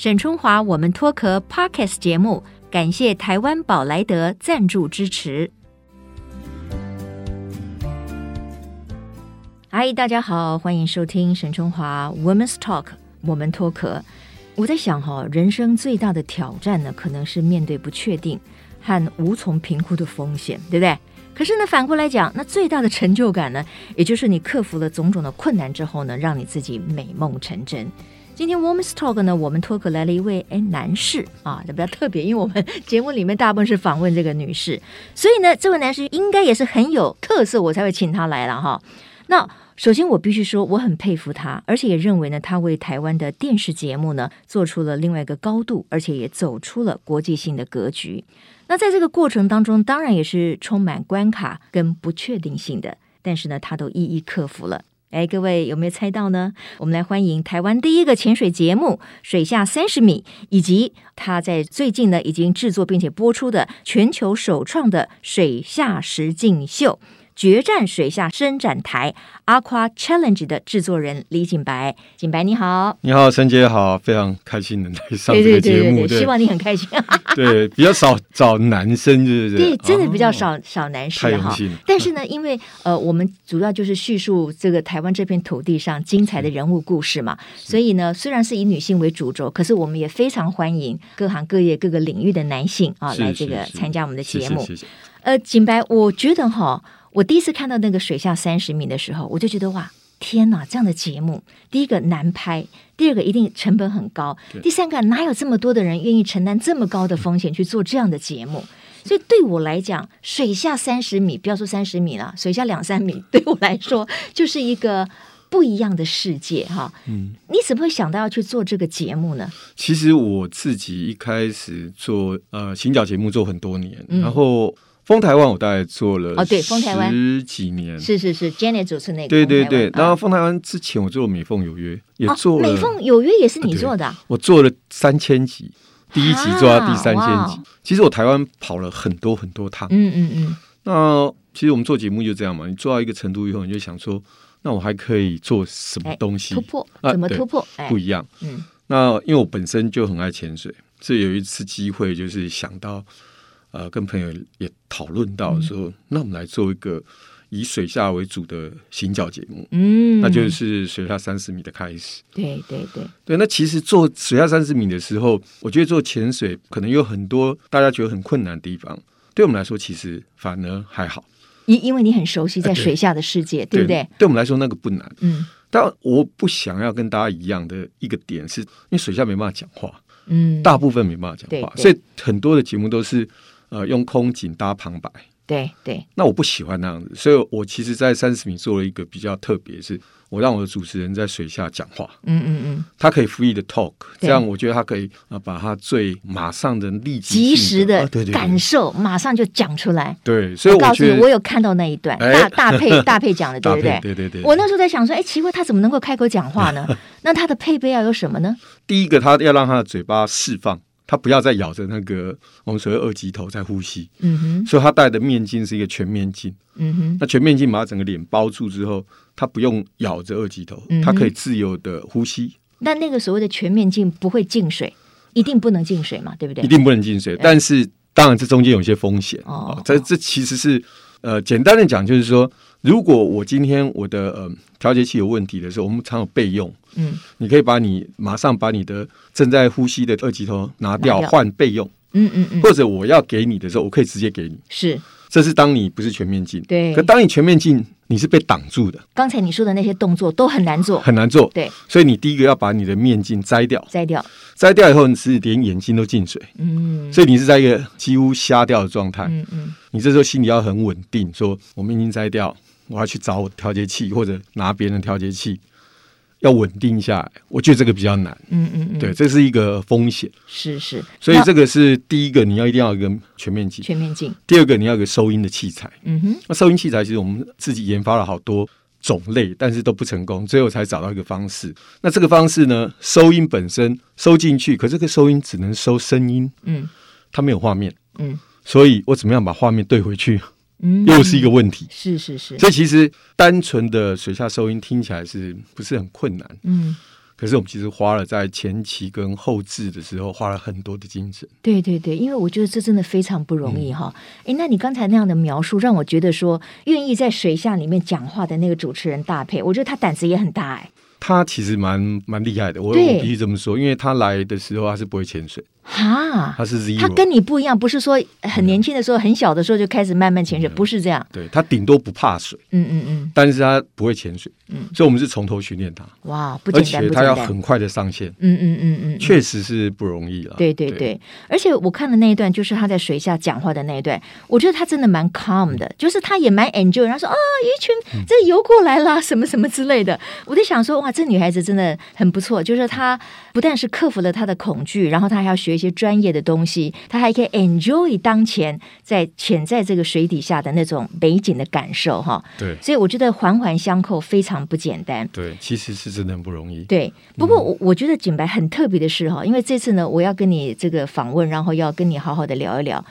沈春华，我们脱壳 Podcast 节目，感谢台湾宝莱德赞助支持。嗨，大家好，欢迎收听沈春华 Women's Talk，我们脱壳。我在想哈，人生最大的挑战呢，可能是面对不确定和无从评估的风险，对不对？可是呢，反过来讲，那最大的成就感呢，也就是你克服了种种的困难之后呢，让你自己美梦成真。今天 Women's Talk 呢，我们脱口来了一位哎男士啊，这比较特别，因为我们节目里面大部分是访问这个女士，所以呢，这位男士应该也是很有特色，我才会请他来了哈。那首先我必须说，我很佩服他，而且也认为呢，他为台湾的电视节目呢做出了另外一个高度，而且也走出了国际性的格局。那在这个过程当中，当然也是充满关卡跟不确定性的，但是呢，他都一一克服了。哎，各位有没有猜到呢？我们来欢迎台湾第一个潜水节目《水下三十米》，以及他在最近呢已经制作并且播出的全球首创的水下实境秀。决战水下伸展台 Aqua Challenge 的制作人李景白，景白你好，你好，陈姐好，非常开心能来上这个节目，对对对对对，希望你很开心。对，比较少找男生，对不是？对，真的比较少少、哦、男士哈。但是呢，因为呃，我们主要就是叙述这个台湾这片土地上精彩的人物故事嘛，所以呢，虽然是以女性为主轴，可是我们也非常欢迎各行各业各个领域的男性啊来这个参加我们的节目。呃，景白，我觉得哈。我第一次看到那个水下三十米的时候，我就觉得哇，天哪！这样的节目，第一个难拍，第二个一定成本很高，第三个哪有这么多的人愿意承担这么高的风险去做这样的节目？所以对我来讲，水下三十米，不要说三十米了，水下两三米，对我来说就是一个不一样的世界哈。嗯，你怎么会想到要去做这个节目呢？其实我自己一开始做呃行脚节目做很多年，嗯、然后。风台湾我大概做了哦，对，风台湾十几年，是是是，Jenny 主持那个，对对对。然后风台湾之前我做了美凤有约，也做了美凤有约也是你做的，我做了三千集，第一集做到第三千集。其实我台湾跑了很多很多趟，嗯嗯嗯。那其实我们做节目就这样嘛，你做到一个程度以后，你就想说，那我还可以做什么东西？突破？怎么突破？不一样。嗯。那因为我本身就很爱潜水，所以有一次机会就是想到。呃，跟朋友也讨论到说，嗯、那我们来做一个以水下为主的行脚节目，嗯，那就是水下三十米的开始。对对对。对，那其实做水下三十米的时候，我觉得做潜水可能有很多大家觉得很困难的地方，对我们来说其实反而还好，因因为你很熟悉在水下的世界，对不对？对我们来说那个不难，嗯，但我不想要跟大家一样的一个点是，因为水下没办法讲话，嗯，大部分没办法讲话，所以很多的节目都是。呃，用空景搭旁白，对对。那我不喜欢那样子，所以我其实，在三十米做了一个比较特别，是我让我的主持人在水下讲话，嗯嗯嗯，他可以 free the talk，这样我觉得他可以啊，把他最马上的立即、及时的感受马上就讲出来。对，所以我告诉你，我有看到那一段大大配 大配讲的，对不对？对对对。我那时候在想说，哎，奇怪，他怎么能够开口讲话呢？那他的配备要有什么呢？第一个，他要让他的嘴巴释放。他不要再咬着那个我们所谓二级头在呼吸，嗯哼，所以他戴的面镜是一个全面镜，嗯哼，那全面镜把他整个脸包住之后，他不用咬着二级头，嗯、他可以自由的呼吸。那那个所谓的全面镜不会进水，一定不能进水嘛，对不对？一定不能进水，但是当然这中间有些风险哦。这这其实是呃简单的讲，就是说，如果我今天我的呃调节器有问题的时候，我们常有备用。嗯，你可以把你马上把你的正在呼吸的二级头拿掉，换备用。嗯嗯嗯，或者我要给你的时候，我可以直接给你。是，这是当你不是全面镜。对，可当你全面镜，你是被挡住的。刚才你说的那些动作都很难做，很难做。对，所以你第一个要把你的面镜摘掉，摘掉，摘掉以后，你是连眼睛都进水。嗯，所以你是在一个几乎瞎掉的状态。嗯嗯，你这时候心里要很稳定，说我面镜摘掉，我要去找我调节器，或者拿别人的调节器。要稳定下来，我觉得这个比较难。嗯嗯嗯，对，这是一个风险。是是，所以这个是第一个，你要一定要一个全面镜。全面镜。第二个，你要有个收音的器材。嗯哼。那收音器材其实我们自己研发了好多种类，但是都不成功，最后才找到一个方式。那这个方式呢，收音本身收进去，可这个收音只能收声音。嗯。它没有画面。嗯。所以我怎么样把画面对回去？嗯，又是一个问题。是是是，所以其实单纯的水下收音听起来是不是很困难？嗯，可是我们其实花了在前期跟后置的时候花了很多的精神。对对对，因为我觉得这真的非常不容易哈。哎、嗯，那你刚才那样的描述，让我觉得说，愿意在水下里面讲话的那个主持人大配，我觉得他胆子也很大哎。他其实蛮蛮厉害的，我我必须这么说，因为他来的时候他是不会潜水。哈，他是 zero，他跟你不一样，不是说很年轻的时候、很小的时候就开始慢慢潜水，不是这样。对，他顶多不怕水，嗯嗯嗯，但是他不会潜水，嗯，所以我们是从头训练他。哇，不简单，而且他要很快的上线，嗯嗯嗯嗯，确实是不容易了。对对对，而且我看的那一段就是他在水下讲话的那一段，我觉得他真的蛮 calm 的，就是他也蛮 enjoy，然后说啊，一群这游过来啦，什么什么之类的。我在想说，哇，这女孩子真的很不错，就是她不但是克服了他的恐惧，然后他还要学一些专业的东西。他还可以 enjoy 当前在潜在这个水底下的那种美景的感受，哈。对，所以我觉得环环相扣，非常不简单。对，其实是真的很不容易。对，不过我我觉得景白很特别的是哈，因为这次呢，我要跟你这个访问，然后要跟你好好的聊一聊。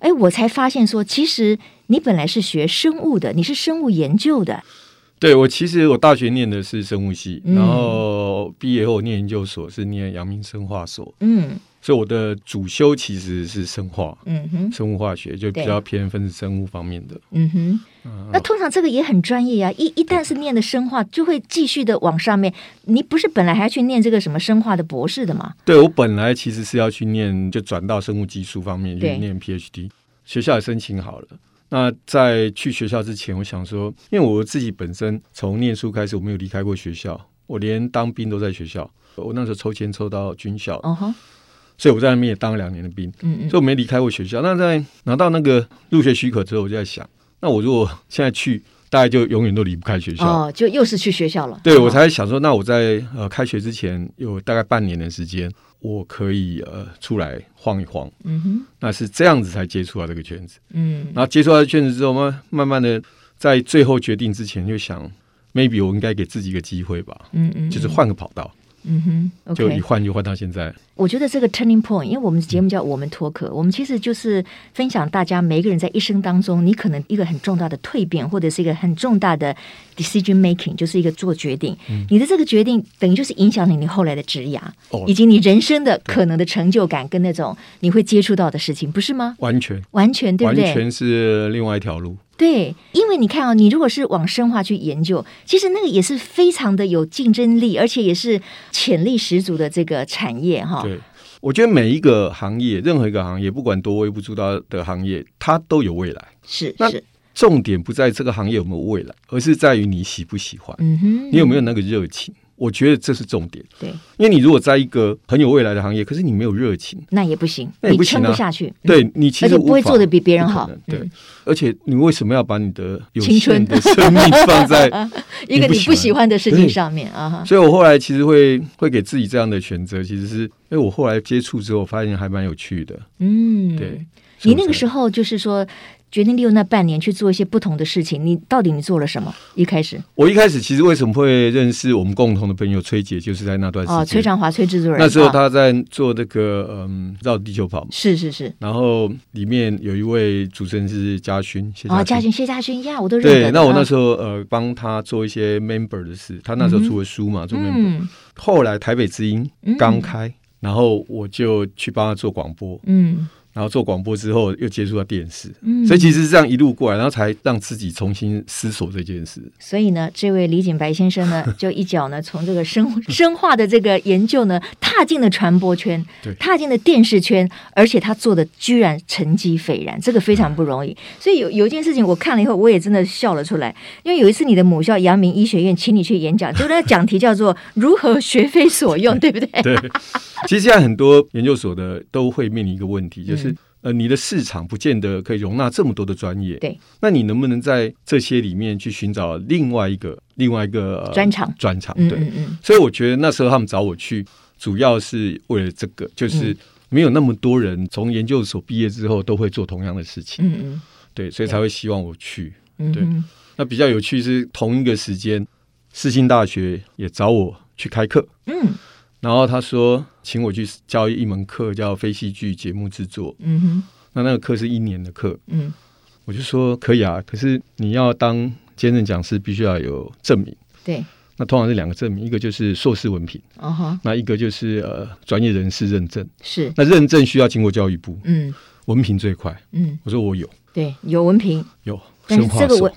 哎，我才发现说，其实你本来是学生物的，你是生物研究的。对，我其实我大学念的是生物系，嗯、然后毕业后念研究所是念阳明生化所。嗯。所以我的主修其实是生化，嗯哼，生物化学就比较偏分子生物方面的，嗯哼。嗯，那通常这个也很专业啊，一一旦是念的生化，就会继续的往上面。你不是本来还要去念这个什么生化的博士的吗？对，我本来其实是要去念，就转到生物技术方面去念 PhD，学校也申请好了。那在去学校之前，我想说，因为我自己本身从念书开始，我没有离开过学校，我连当兵都在学校。我那时候抽签抽到军校。所以我在那边也当了两年的兵，嗯嗯，所以我没离开过学校。那在拿到那个入学许可之后，我就在想，那我如果现在去，大概就永远都离不开学校。哦，就又是去学校了。对，我才想说，那我在呃开学之前有大概半年的时间，我可以呃出来晃一晃。嗯哼，那是这样子才接触到这个圈子。嗯，然后接触到圈子之后，慢慢慢的在最后决定之前，就想，maybe 我应该给自己一个机会吧。嗯嗯，就是换个跑道。嗯哼，就一换就换到现在。我觉得这个 turning point，因为我们的节目叫我们脱壳，我们其实就是分享大家每一个人在一生当中，你可能一个很重大的蜕变，或者是一个很重大的 decision making，就是一个做决定。嗯、你的这个决定等于就是影响了你后来的职涯，哦、以及你人生的可能的成就感跟那种你会接触到的事情，不是吗？完全，完全，对不对？完全是另外一条路。对，因为你看啊、哦，你如果是往生化去研究，其实那个也是非常的有竞争力，而且也是潜力十足的这个产业哈。对，我觉得每一个行业，任何一个行业，不管多微不足道的行业，它都有未来。是，那是重点不在这个行业有没有未来，而是在于你喜不喜欢。嗯哼，你有没有那个热情？我觉得这是重点，对，因为你如果在一个很有未来的行业，可是你没有热情，那也不行，那也不行啊，你撑不下去。对，你其实不会做的比别人好，对。而且你为什么要把你的有限的生命放在 一个你不喜欢的事情上面啊？所以我后来其实会会给自己这样的选择，其实是因为我后来接触之后，发现还蛮有趣的。嗯，对。你那个时候就是说。决定利用那半年去做一些不同的事情。你到底你做了什么？一开始，我一开始其实为什么会认识我们共同的朋友崔姐，就是在那段时间。哦，崔长华，崔制作人。那时候他在做这个嗯绕地球跑。是是是。然后里面有一位主持人是嘉勋，哦，嘉勋谢嘉勋呀，我都认识。对，那我那时候呃帮他做一些 member 的事，他那时候出了书嘛，做 member。后来台北之音刚开，然后我就去帮他做广播。嗯。然后做广播之后，又接触到电视，嗯，所以其实是这样一路过来，然后才让自己重新思索这件事。所以呢，这位李景白先生呢，就一脚呢从这个生生化的这个研究呢，踏进了传播圈，对，踏进了电视圈，而且他做的居然成绩斐然，这个非常不容易。所以有有一件事情我看了以后，我也真的笑了出来，因为有一次你的母校阳明医学院请你去演讲，就那个讲题叫做“如何学非所用”，对不对？对。其实现在很多研究所的都会面临一个问题，就是。是呃，你的市场不见得可以容纳这么多的专业，对。那你能不能在这些里面去寻找另外一个另外一个专长？专长，对。嗯嗯。所以我觉得那时候他们找我去，主要是为了这个，就是没有那么多人从研究所毕业之后都会做同样的事情，嗯嗯。对，所以才会希望我去。对。那比较有趣是同一个时间，世新大学也找我去开课，嗯。然后他说，请我去教一门课，叫非戏剧节目制作。嗯哼，那那个课是一年的课。嗯，我就说可以啊，可是你要当兼任讲师，必须要有证明。对，那通常是两个证明，一个就是硕士文凭，哦哈，那一个就是呃专业人士认证。是，那认证需要经过教育部，嗯，文凭最快，嗯，我说我有，对，有文凭，有，但是这个文。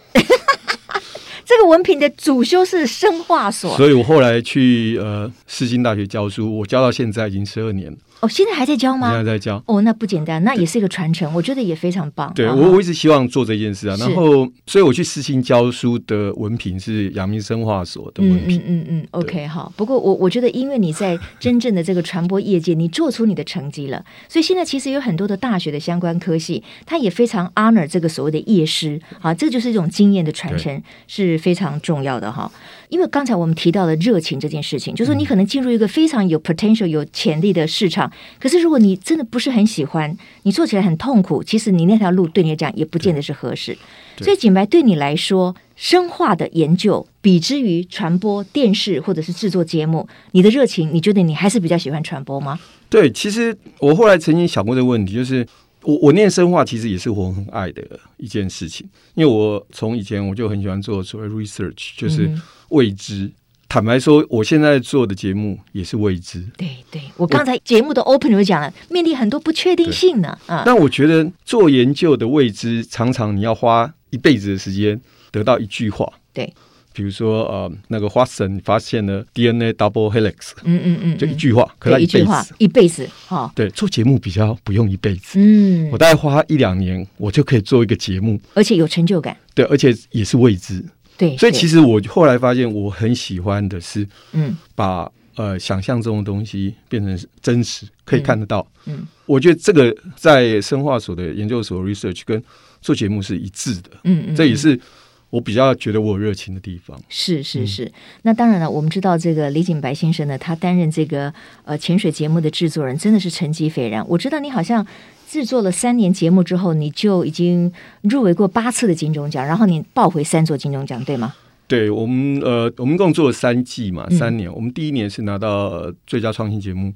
文凭的主修是生化所，所以我后来去呃世新大学教书，我教到现在已经十二年了。哦，现在还在教吗？现在在教。哦，那不简单，那也是一个传承，我觉得也非常棒。对，我我一直希望做这件事啊。然后，所以我去私信教书的文凭是阳明生化所的文凭。嗯嗯嗯 OK，好。不过我我觉得，因为你在真正的这个传播业界，你做出你的成绩了，所以现在其实有很多的大学的相关科系，它也非常 honor 这个所谓的业师。啊，这就是一种经验的传承，是非常重要的哈。因为刚才我们提到了热情这件事情，就是说你可能进入一个非常有 potential、有潜力的市场，可是如果你真的不是很喜欢，你做起来很痛苦，其实你那条路对你来讲也不见得是合适。所以，景白对你来说，生化的研究比之于传播电视或者是制作节目，你的热情，你觉得你还是比较喜欢传播吗？对，其实我后来曾经想过这个问题，就是我我念生化其实也是我很爱的一件事情，因为我从以前我就很喜欢做所谓 research，就是。未知，坦白说，我现在做的节目也是未知。对对，我刚才节目的 open 就讲了，面临很多不确定性呢。啊，但我觉得做研究的未知，常常你要花一辈子的时间得到一句话。对，比如说呃，那个花神发现了 DNA double helix。嗯嗯嗯，就一句话，可他一辈子，一辈子。哈，对，做节目比较不用一辈子。嗯，我大概花一两年，我就可以做一个节目，而且有成就感。对，而且也是未知。对，所以其实我后来发现，我很喜欢的是，嗯，把呃想象中的东西变成真实，可以看得到。嗯，嗯，我觉得这个在生化所的研究所 research 跟做节目是一致的。嗯嗯，这也是我比较觉得我有热情的地方。是是是。那当然了，我们知道这个李景白先生呢，他担任这个呃潜水节目的制作人，真的是成绩斐然。我知道你好像。制作了三年节目之后，你就已经入围过八次的金钟奖，然后你抱回三座金钟奖，对吗？对，我们呃，我们共做了三季嘛，三年。嗯、我们第一年是拿到最佳创新节目，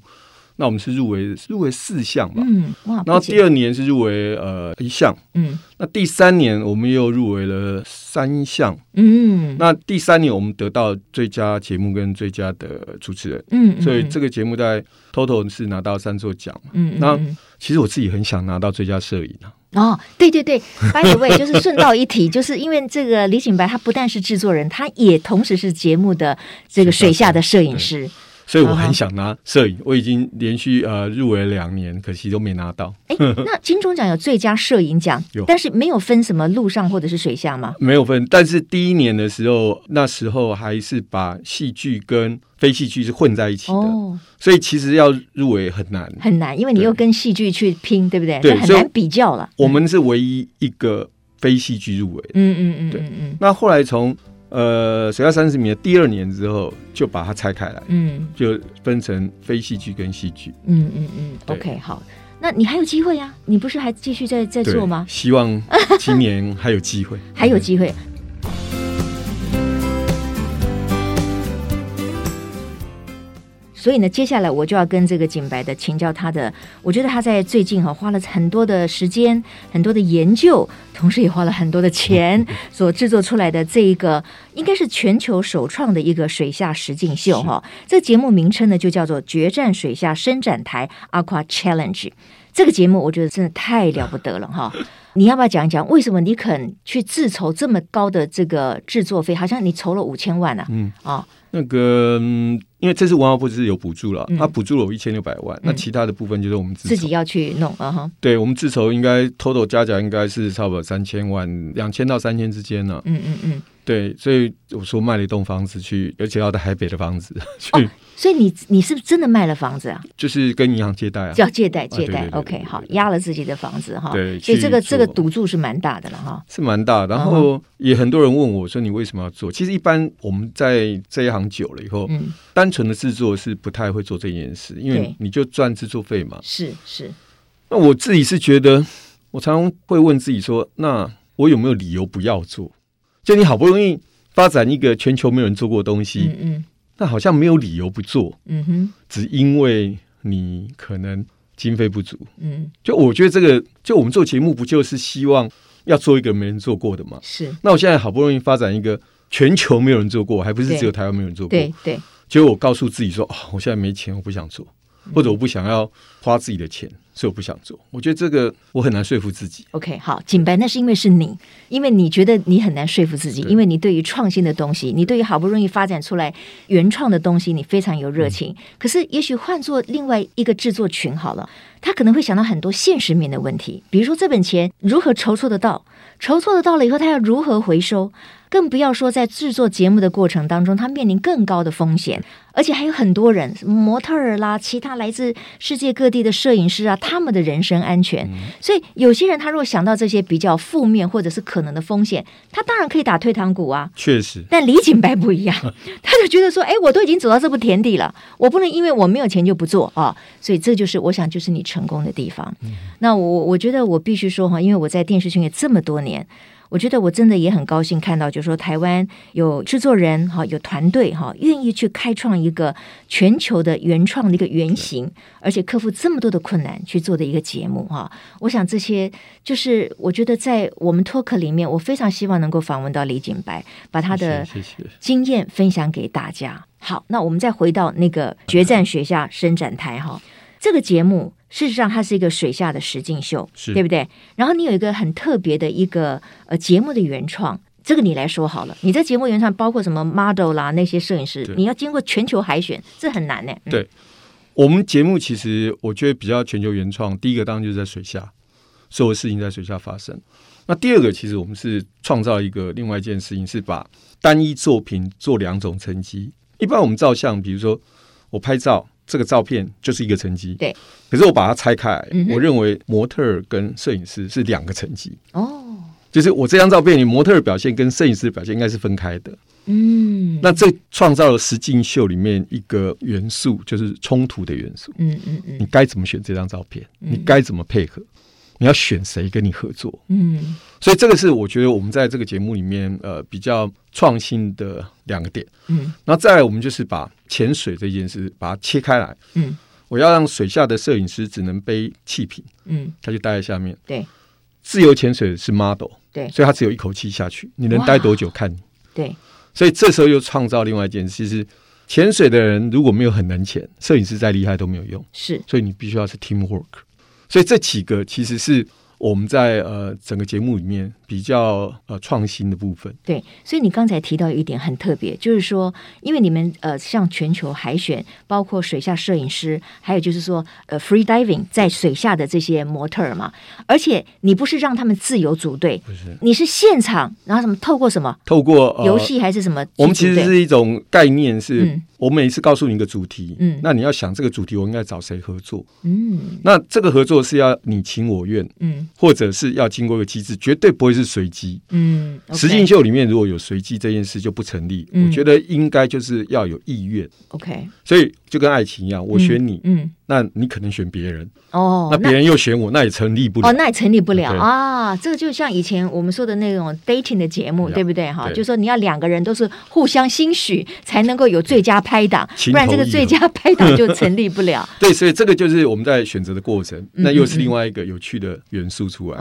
那我们是入围入围四项嘛，嗯，哇。然后第二年是入围呃一项，嗯。那第三年我们又入围了三项，嗯。那第三年我们得到最佳节目跟最佳的主持人，嗯。所以这个节目在 total 是拿到三座奖嘛，嗯。那其实我自己很想拿到最佳摄影啊！哦，对对对，by the way，就是顺道一提，就是因为这个李景白他不但是制作人，他也同时是节目的这个水下的摄影师。所以我很想拿摄影，我已经连续呃入围两年，可惜都没拿到。哎，那金钟奖有最佳摄影奖，有，但是没有分什么陆上或者是水下吗？没有分，但是第一年的时候，那时候还是把戏剧跟非戏剧是混在一起的，哦，所以其实要入围很难，很难，因为你又跟戏剧去拼，对不对？对，很难比较了。我们是唯一一个非戏剧入围，嗯嗯嗯，对。那后来从呃，水下三十米的第二年之后，就把它拆开来，嗯，就分成非戏剧跟戏剧，嗯嗯嗯，OK，好，那你还有机会呀、啊？你不是还继续在在做吗？希望今年还有机会，还有机会。所以呢，接下来我就要跟这个景白的请教他的。我觉得他在最近哈花了很多的时间、很多的研究，同时也花了很多的钱，所制作出来的这一个，应该是全球首创的一个水下实境秀哈。这节目名称呢就叫做《决战水下伸展台 Aqua Challenge》。这个节目我觉得真的太了不得了哈！你要不要讲一讲为什么你肯去自筹这么高的这个制作费？好像你筹了五千万呢、啊？嗯啊、哦，那个。因为这次文化部是有补助了，他、嗯、补助了我一千六百万、嗯，那其他的部分就是我们自自己要去弄啊哈。对，我们自筹应该 total 加起来应该是差不多三千万，两千到三千之间呢。嗯嗯嗯。对，所以我说卖了一栋房子去，而且要在台北的房子 去。哦，所以你你是不是真的卖了房子啊？就是跟银行借贷啊。叫借贷借贷、，OK，好，押了自己的房子哈。对，所以这个这个赌注是蛮大的了哈。是蛮大，然后也很多人问我说：“你为什么要做？”其实一般我们在这一行久了以后，嗯，单纯的制作是不太会做这件事，因为你就赚制作费嘛。是是。那我自己是觉得，我常常会问自己说：“那我有没有理由不要做？”就你好不容易发展一个全球没有人做过的东西，嗯嗯，那好像没有理由不做，嗯哼，只因为你可能经费不足，嗯，就我觉得这个，就我们做节目不就是希望要做一个没人做过的吗？是。那我现在好不容易发展一个全球没有人做过，还不是只有台湾没有人做过。对对。结果我告诉自己说：“哦，我现在没钱，我不想做，或者我不想要花自己的钱。”所以我不想做，我觉得这个我很难说服自己。OK，好，景白，那是因为是你，因为你觉得你很难说服自己，因为你对于创新的东西，你对于好不容易发展出来原创的东西，你非常有热情。嗯、可是，也许换做另外一个制作群好了，他可能会想到很多现实面的问题，比如说这本钱如何筹措得到，筹措得到了以后，他要如何回收？更不要说在制作节目的过程当中，他面临更高的风险，而且还有很多人，模特儿啦，其他来自世界各地的摄影师啊，他们的人身安全。嗯、所以有些人他如果想到这些比较负面或者是可能的风险，他当然可以打退堂鼓啊。确实，但李景白不一样，他就觉得说，哎，我都已经走到这步田地了，我不能因为我没有钱就不做啊。所以这就是我想，就是你成功的地方。嗯、那我我觉得我必须说哈，因为我在电视圈也这么多年。我觉得我真的也很高兴看到，就是说台湾有制作人哈，有团队哈，愿意去开创一个全球的原创的一个原型，而且克服这么多的困难去做的一个节目哈。我想这些就是我觉得在我们脱壳里面，我非常希望能够访问到李景白，把他的经验分享给大家。好，那我们再回到那个决战学校伸展台哈，这个节目。事实上，它是一个水下的实境秀，是对不对？然后你有一个很特别的一个呃节目的原创，这个你来说好了。你在节目原创包括什么 model 啦，那些摄影师，你要经过全球海选，这很难呢。嗯、对，我们节目其实我觉得比较全球原创，第一个当然就是在水下，所有事情在水下发生。那第二个，其实我们是创造一个另外一件事情，是把单一作品做两种层级。一般我们照相，比如说我拍照。这个照片就是一个成绩，对。可是我把它拆开来，嗯、我认为模特儿跟摄影师是两个成绩。哦，就是我这张照片，你模特的表现跟摄影师的表现应该是分开的。嗯，那这创造了实境秀里面一个元素，就是冲突的元素。嗯嗯嗯，你该怎么选这张照片？嗯、你该怎么配合？你要选谁跟你合作？嗯，所以这个是我觉得我们在这个节目里面呃比较创新的两个点。嗯，然后再来我们就是把潜水这件事把它切开来。嗯，我要让水下的摄影师只能背气瓶。嗯，他就待在下面。对，自由潜水是 model。对，所以他只有一口气下去，你能待多久看你？对，所以这时候又创造另外一件事，其实潜水的人如果没有很能潜，摄影师再厉害都没有用。是，所以你必须要是 teamwork。所以这几个其实是。我们在呃整个节目里面比较呃创新的部分，对，所以你刚才提到一点很特别，就是说，因为你们呃像全球海选，包括水下摄影师，还有就是说呃 free diving 在水下的这些模特儿嘛，而且你不是让他们自由组队，不是，你是现场，然后什么透过什么？透过、呃、游戏还是什么？我们其实是一种概念是，是、嗯、我每一次告诉你一个主题，嗯，那你要想这个主题我应该找谁合作，嗯，那这个合作是要你情我愿，嗯。或者是要经过一个机制，绝对不会是随机。嗯，实境秀里面如果有随机这件事就不成立。嗯、我觉得应该就是要有意愿。OK，所以就跟爱情一样，我选你，嗯，嗯那你可能选别人哦，那别人又选我，那，也成立不了。哦，那也成立不了啊。这个就像以前我们说的那种 dating 的节目，对不对？哈，就说你要两个人都是互相欣许，才能够有最佳拍档，不然这个最佳拍档就成立不了。对，所以这个就是我们在选择的过程，那又是另外一个有趣的元素。出来，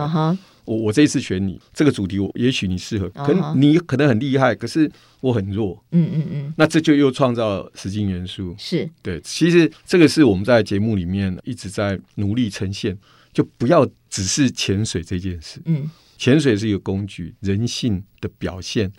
我我这一次选你这个主题，我也许你适合，可能你可能很厉害，可是我很弱，嗯嗯嗯，那这就又创造实境元素，是对。其实这个是我们在节目里面一直在努力呈现，就不要只是潜水这件事，嗯，潜水是一个工具，人性的表现。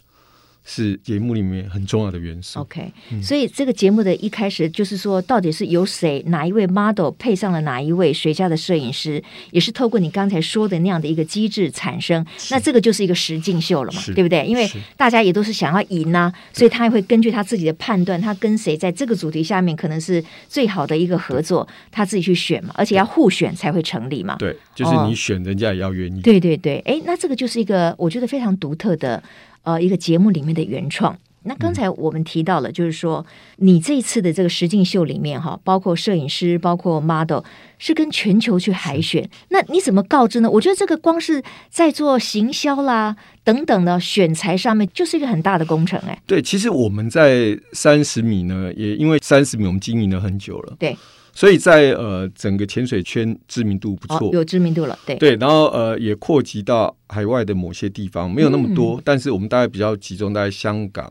是节目里面很重要的元素。OK，、嗯、所以这个节目的一开始就是说，到底是由谁哪一位 model 配上了哪一位谁家的摄影师，也是透过你刚才说的那样的一个机制产生。那这个就是一个实境秀了嘛，对不对？因为大家也都是想要赢呐、啊，所以他也会根据他自己的判断，他跟谁在这个主题下面可能是最好的一个合作，他自己去选嘛，而且要互选才会成立嘛。对，就是你选，人家也要愿意。哦、对对对，哎，那这个就是一个我觉得非常独特的。呃，一个节目里面的原创。那刚才我们提到了，就是说，你这一次的这个实境秀里面，哈，包括摄影师，包括 model，是跟全球去海选。那你怎么告知呢？我觉得这个光是在做行销啦等等的选材上面，就是一个很大的工程，哎。对，其实我们在三十米呢，也因为三十米我们经营了很久了。对。所以在呃整个潜水圈知名度不错，哦，有知名度了，对。对，然后呃也扩及到海外的某些地方，没有那么多，嗯、但是我们大概比较集中在香港、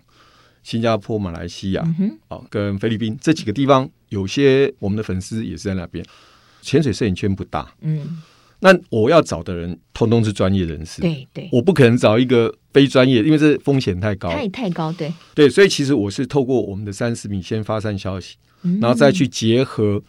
新加坡、马来西亚，啊、嗯哦，跟菲律宾这几个地方，有些我们的粉丝也是在那边。潜水摄影圈不大，嗯，那我要找的人通通是专业人士，对对，我不可能找一个非专业，因为这风险太高，太太高，对对，所以其实我是透过我们的三十米先发散消息。然后再去结合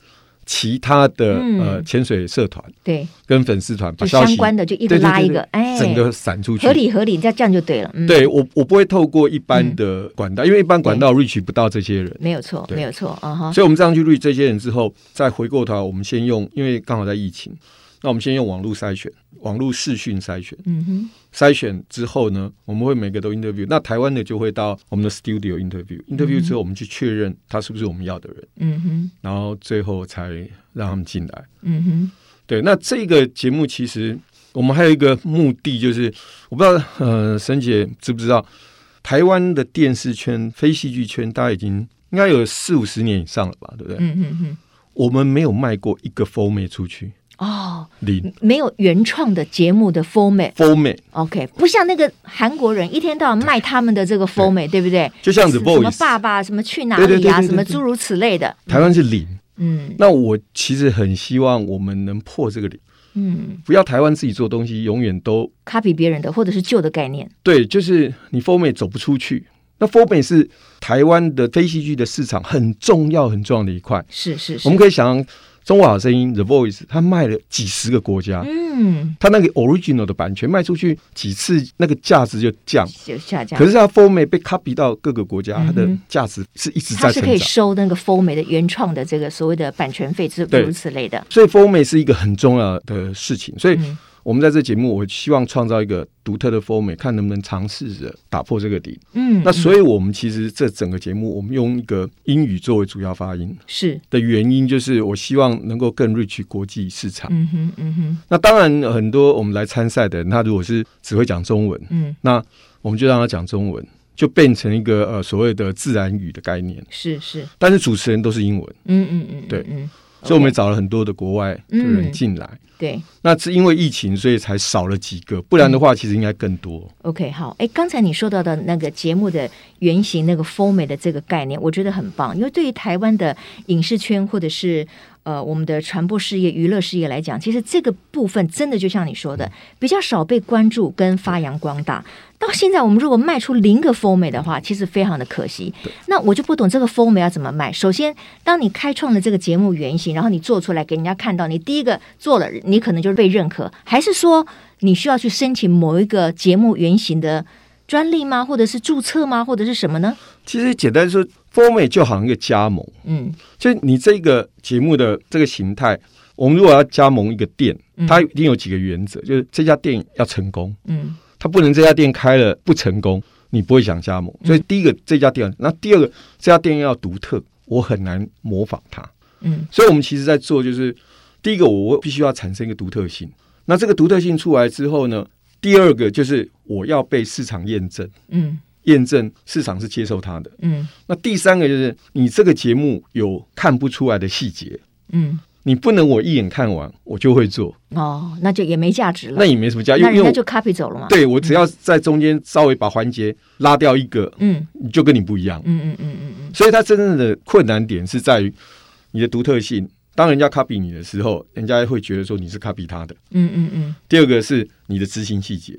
其他的、嗯、呃潜水社团，对，跟粉丝团把相关的就一个拉一个，哎，整个散出去，合理合理，这样这样就对了。嗯、对我我不会透过一般的管道，嗯、因为一般管道 reach 不到这些人，没有错，没有错啊哈。所以我们这样去 reach 这些人之后，再回过头，我们先用，因为刚好在疫情。那我们先用网络筛选，网络视讯筛选。嗯哼，筛选之后呢，我们会每个都 interview。那台湾的就会到我们的 studio interview。interview 之后，我们去确认他是不是我们要的人。嗯哼，然后最后才让他们进来。嗯哼，对。那这个节目其实我们还有一个目的，就是我不知道，呃，沈姐知不知道，台湾的电视圈、非戏剧圈，大家已经应该有四五十年以上了吧？对不对？嗯哼哼，我们没有卖过一个 format 出去。哦，零没有原创的节目的 format，format，OK，不像那个韩国人一天到晚卖他们的这个 format，对不对？就像 Voice，什么爸爸，什么去哪里啊，什么诸如此类的。台湾是零，嗯，那我其实很希望我们能破这个零，嗯，不要台湾自己做东西，永远都 copy 别人的，或者是旧的概念。对，就是你 format 走不出去，那 format 是台湾的非戏剧的市场很重要很重要的一块。是是是，我们可以想。中国好声音 The Voice，它卖了几十个国家，嗯，它那个 original 的版权卖出去几次，那个价值就降，就下降。可是它 format 被 copy 到各个国家，嗯、它的价值是一直在成长。它是可以收那个 format 的原创的这个所谓的版权费，是诸如此类的。所以 format 是一个很重要的事情，所以。嗯我们在这节目，我希望创造一个独特的 format，看能不能尝试着打破这个底。嗯，那所以我们其实这整个节目，我们用一个英语作为主要发音，是的原因就是我希望能够更 reach 国际市场。嗯哼，嗯哼。那当然，很多我们来参赛的人，他如果是只会讲中文，嗯，那我们就让他讲中文，就变成一个呃所谓的自然语的概念。是是。但是主持人都是英文。嗯嗯嗯。对，嗯。所以我们也找了很多的国外的人进来。对，那是因为疫情，所以才少了几个，不然的话，其实应该更多。嗯、OK，好，哎，刚才你说到的那个节目的原型，那个 format 的这个概念，我觉得很棒，因为对于台湾的影视圈或者是呃我们的传播事业、娱乐事业来讲，其实这个部分真的就像你说的，比较少被关注跟发扬光大。到现在，我们如果卖出零个 format 的话，其实非常的可惜。那我就不懂这个 format 要怎么卖。首先，当你开创了这个节目原型，然后你做出来给人家看到，你第一个做了。你可能就是被认可，还是说你需要去申请某一个节目原型的专利吗？或者是注册吗？或者是什么呢？其实简单说，format 就好像一个加盟，嗯，就你这个节目的这个形态，我们如果要加盟一个店，它一定有几个原则，就是这家店要成功，嗯，它不能这家店开了不成功，你不会想加盟。所以第一个这家店，那第二个这家店要独特，我很难模仿它，嗯，所以我们其实在做就是。第一个，我必须要产生一个独特性。那这个独特性出来之后呢，第二个就是我要被市场验证，嗯，验证市场是接受它的，嗯。那第三个就是你这个节目有看不出来的细节，嗯，你不能我一眼看完我就会做，哦，那就也没价值了，那也没什么价值，因为人家就 copy 走了嘛。对，我只要在中间稍微把环节拉掉一个，嗯，就跟你不一样，嗯嗯嗯嗯嗯。所以它真正的困难点是在于你的独特性。当人家 copy 你的时候，人家会觉得说你是 copy 他的。嗯嗯嗯。第二个是你的执行细节。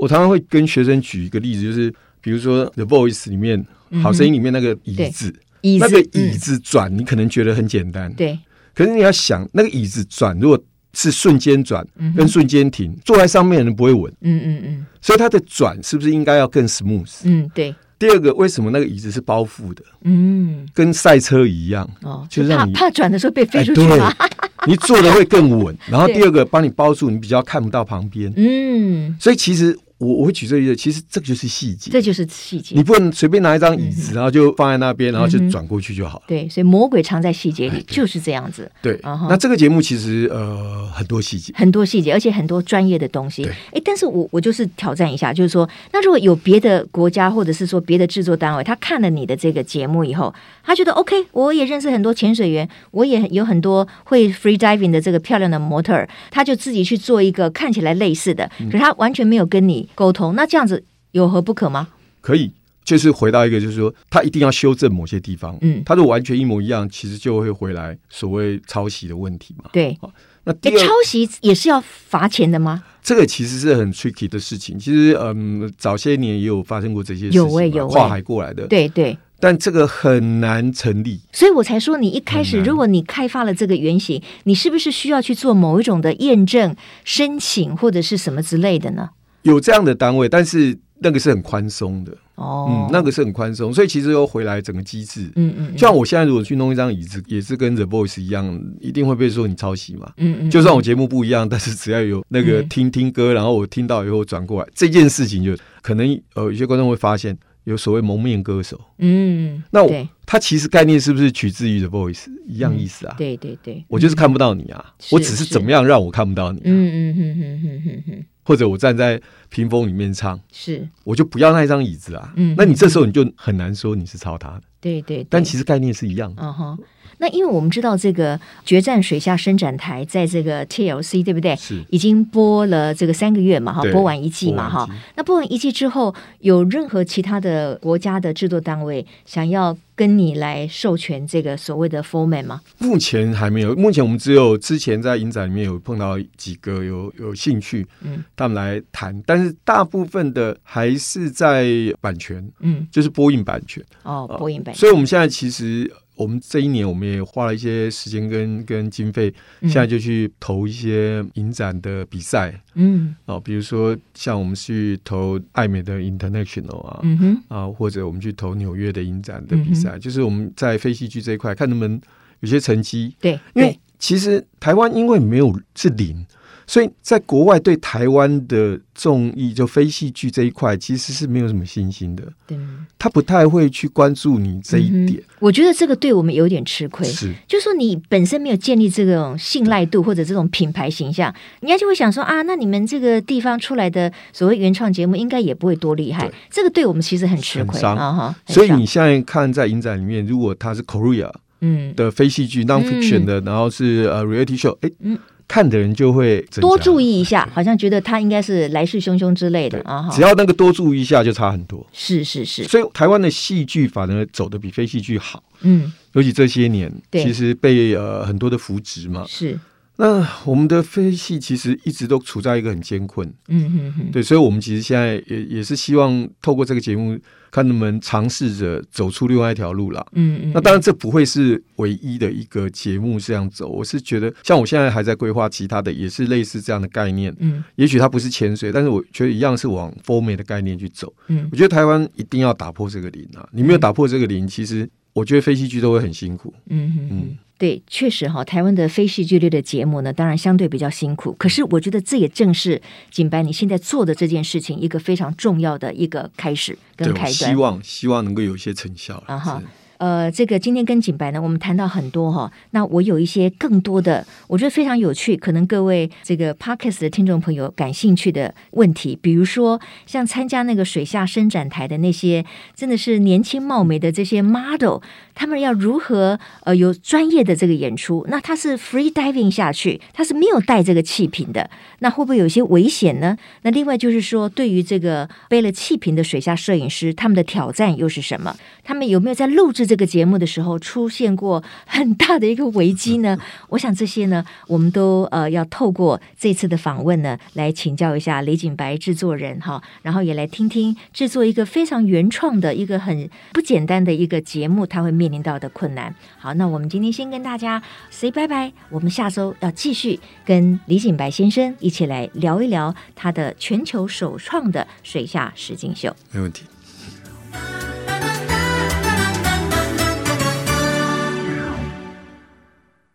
我常常会跟学生举一个例子，就是比如说《The Voice》里面《好声音》里面那个椅子，那个椅子转，你可能觉得很简单。对。可是你要想，那个椅子转，如果是瞬间转跟瞬间停，坐在上面的人不会稳。嗯嗯嗯。所以它的转是不是应该要更 smooth？嗯，对。第二个，为什么那个椅子是包覆的？嗯，跟赛车一样哦，就是让你怕怕转的时候被飞出去吗？哎、你坐的会更稳。然后第二个，帮你包住，你比较看不到旁边。嗯，所以其实我我会举这个例子，其实这个就是细节，这就是细节。你不能随便拿一张椅子，然后就放在那边，然后就转过去就好了。对，所以魔鬼藏在细节里，就是这样子。对，那这个节目其实呃很多细节，很多细节，而且很多专业的东西。哎，但是我我就是挑战一下，就是说，那如果有别的国家或者是说别的制作单位，他看了你的这个节目以后，他觉得 OK，我也认识很多潜水员，我也有很多会 free diving 的这个漂亮的模特儿，他就自己去做一个看起来类似的，可是他完全没有跟你沟通，那这样子。有何不可吗？可以，就是回到一个，就是说，他一定要修正某些地方。嗯，他如果完全一模一样，其实就会回来所谓抄袭的问题嘛。对，那第二抄袭也是要罚钱的吗？这个其实是很 tricky 的事情。其实，嗯，早些年也有发生过这些事情，有欸有欸，跨海过来的，对对。但这个很难成立，所以我才说，你一开始如果你开发了这个原型，你是不是需要去做某一种的验证、申请或者是什么之类的呢？有这样的单位，但是。那个是很宽松的。哦，嗯，那个是很宽松，所以其实又回来整个机制，嗯嗯，就像我现在如果去弄一张椅子，也是跟 The Voice 一样，一定会被说你抄袭嘛，嗯嗯，就算我节目不一样，但是只要有那个听听歌，然后我听到以后转过来，这件事情就可能呃有些观众会发现有所谓蒙面歌手，嗯，那我他其实概念是不是取自于 The Voice 一样意思啊？对对对，我就是看不到你啊，我只是怎么样让我看不到你，嗯嗯嗯嗯嗯嗯嗯。或者我站在屏风里面唱，是我就不要那一张椅子啊。嗯，那你这时候你就很难说你是抄他的。对对，但其实概念是一样的。嗯哼，那因为我们知道这个决战水下伸展台在这个 TLC 对不对？是已经播了这个三个月嘛？哈，播完一季嘛？哈，那播完一季之后，有任何其他的国家的制作单位想要跟你来授权这个所谓的 format 吗？目前还没有。目前我们只有之前在影展里面有碰到几个有有兴趣，嗯，他们来谈，但是大部分的还是在版权，嗯，就是播映版权。哦，播映版权。所以我们现在其实，我们这一年我们也花了一些时间跟跟经费，现在就去投一些影展的比赛，嗯，哦，比如说像我们去投艾美的 International 啊，嗯哼，啊，或者我们去投纽约的影展的比赛。就是我们在非戏剧这一块，看能不能有些成绩。对，因为其实台湾因为没有是零，所以在国外对台湾的综艺就非戏剧这一块，其实是没有什么信心的。对，他不太会去关注你这一点。嗯、我觉得这个对我们有点吃亏。是，就是说你本身没有建立这种信赖度或者这种品牌形象，人家就会想说啊，那你们这个地方出来的所谓原创节目，应该也不会多厉害。这个对我们其实很吃亏啊哈。所以你现在看在影展里面，如果他是 Korea 嗯的非戏剧 non-fiction 的，然后是呃 reality show，哎嗯。看的人就会多注意一下，好像觉得他应该是来势汹汹之类的啊。只要那个多注意一下，就差很多。是是是，所以台湾的戏剧反而走的比非戏剧好。嗯，尤其这些年，其实被呃很多的扶植嘛。是。那我们的飞系其实一直都处在一个很艰困。嗯嗯嗯。对，所以我们其实现在也也是希望透过这个节目。看能不能尝试着走出另外一条路了。嗯嗯，那当然这不会是唯一的一个节目这样走。我是觉得，像我现在还在规划其他的，也是类似这样的概念。嗯，也许它不是潜水，但是我觉得一样是往 format 的概念去走。嗯，我觉得台湾一定要打破这个零啊！你没有打破这个零，其实我觉得飞戏剧都会很辛苦。嗯嗯嗯。对，确实哈，台湾的非戏剧类的节目呢，当然相对比较辛苦。可是我觉得这也正是景白你现在做的这件事情一个非常重要的一个开始跟开端。希望希望能够有一些成效啊哈。呃，这个今天跟景白呢，我们谈到很多哈。那我有一些更多的，我觉得非常有趣，可能各位这个 Podcast 的听众朋友感兴趣的问题，比如说像参加那个水下伸展台的那些，真的是年轻貌美的这些 model，他们要如何呃有专业的这个演出？那他是 free diving 下去，他是没有带这个气瓶的，那会不会有一些危险呢？那另外就是说，对于这个背了气瓶的水下摄影师，他们的挑战又是什么？他们有没有在录制？这个节目的时候出现过很大的一个危机呢，我想这些呢，我们都呃要透过这次的访问呢，来请教一下李景白制作人哈，然后也来听听制作一个非常原创的一个很不简单的一个节目，他会面临到的困难。好，那我们今天先跟大家 say 拜拜，我们下周要继续跟李景白先生一起来聊一聊他的全球首创的水下实景秀，没问题。